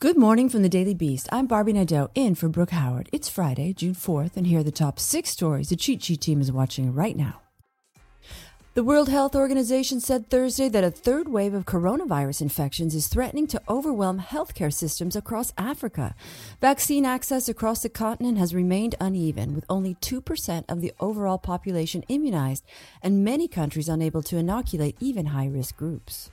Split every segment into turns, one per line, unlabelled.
Good morning from the Daily Beast. I'm Barbie Nadeau in for Brooke Howard. It's Friday, June 4th, and here are the top six stories the Cheat Sheet team is watching right now. The World Health Organization said Thursday that a third wave of coronavirus infections is threatening to overwhelm healthcare systems across Africa. Vaccine access across the continent has remained uneven, with only 2% of the overall population immunized and many countries unable to inoculate even high risk groups.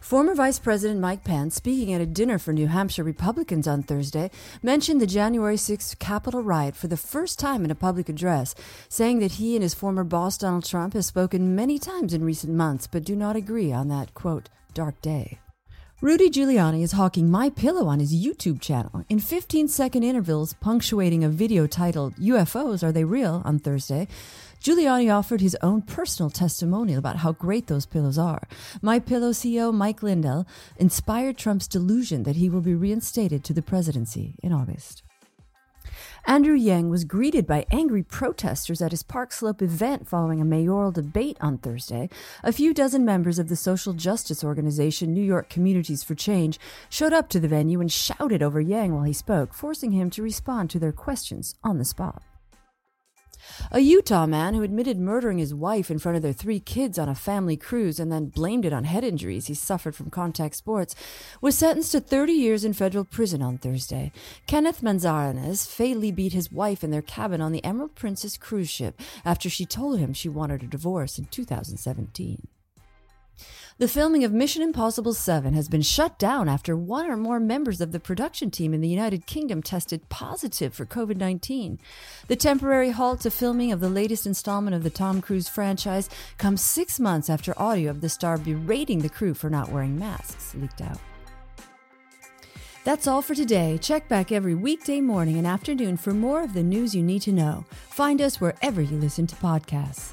Former Vice President Mike Pence, speaking at a dinner for New Hampshire Republicans on Thursday, mentioned the January 6th Capitol riot for the first time in a public address, saying that he and his former boss Donald Trump have spoken many times in recent months but do not agree on that, quote, dark day. Rudy Giuliani is hawking My Pillow on his YouTube channel in 15 second intervals, punctuating a video titled UFOs Are They Real on Thursday. Giuliani offered his own personal testimonial about how great those pillows are. My Pillow CEO Mike Lindell inspired Trump's delusion that he will be reinstated to the presidency in August. Andrew Yang was greeted by angry protesters at his Park Slope event following a mayoral debate on Thursday. A few dozen members of the social justice organization New York Communities for Change showed up to the venue and shouted over Yang while he spoke, forcing him to respond to their questions on the spot. A Utah man who admitted murdering his wife in front of their three kids on a family cruise and then blamed it on head injuries he suffered from contact sports was sentenced to 30 years in federal prison on Thursday. Kenneth Manzanares fatally beat his wife in their cabin on the Emerald Princess cruise ship after she told him she wanted a divorce in 2017. The filming of Mission Impossible 7 has been shut down after one or more members of the production team in the United Kingdom tested positive for COVID 19. The temporary halt to filming of the latest installment of the Tom Cruise franchise comes six months after audio of the star berating the crew for not wearing masks leaked out. That's all for today. Check back every weekday morning and afternoon for more of the news you need to know. Find us wherever you listen to podcasts.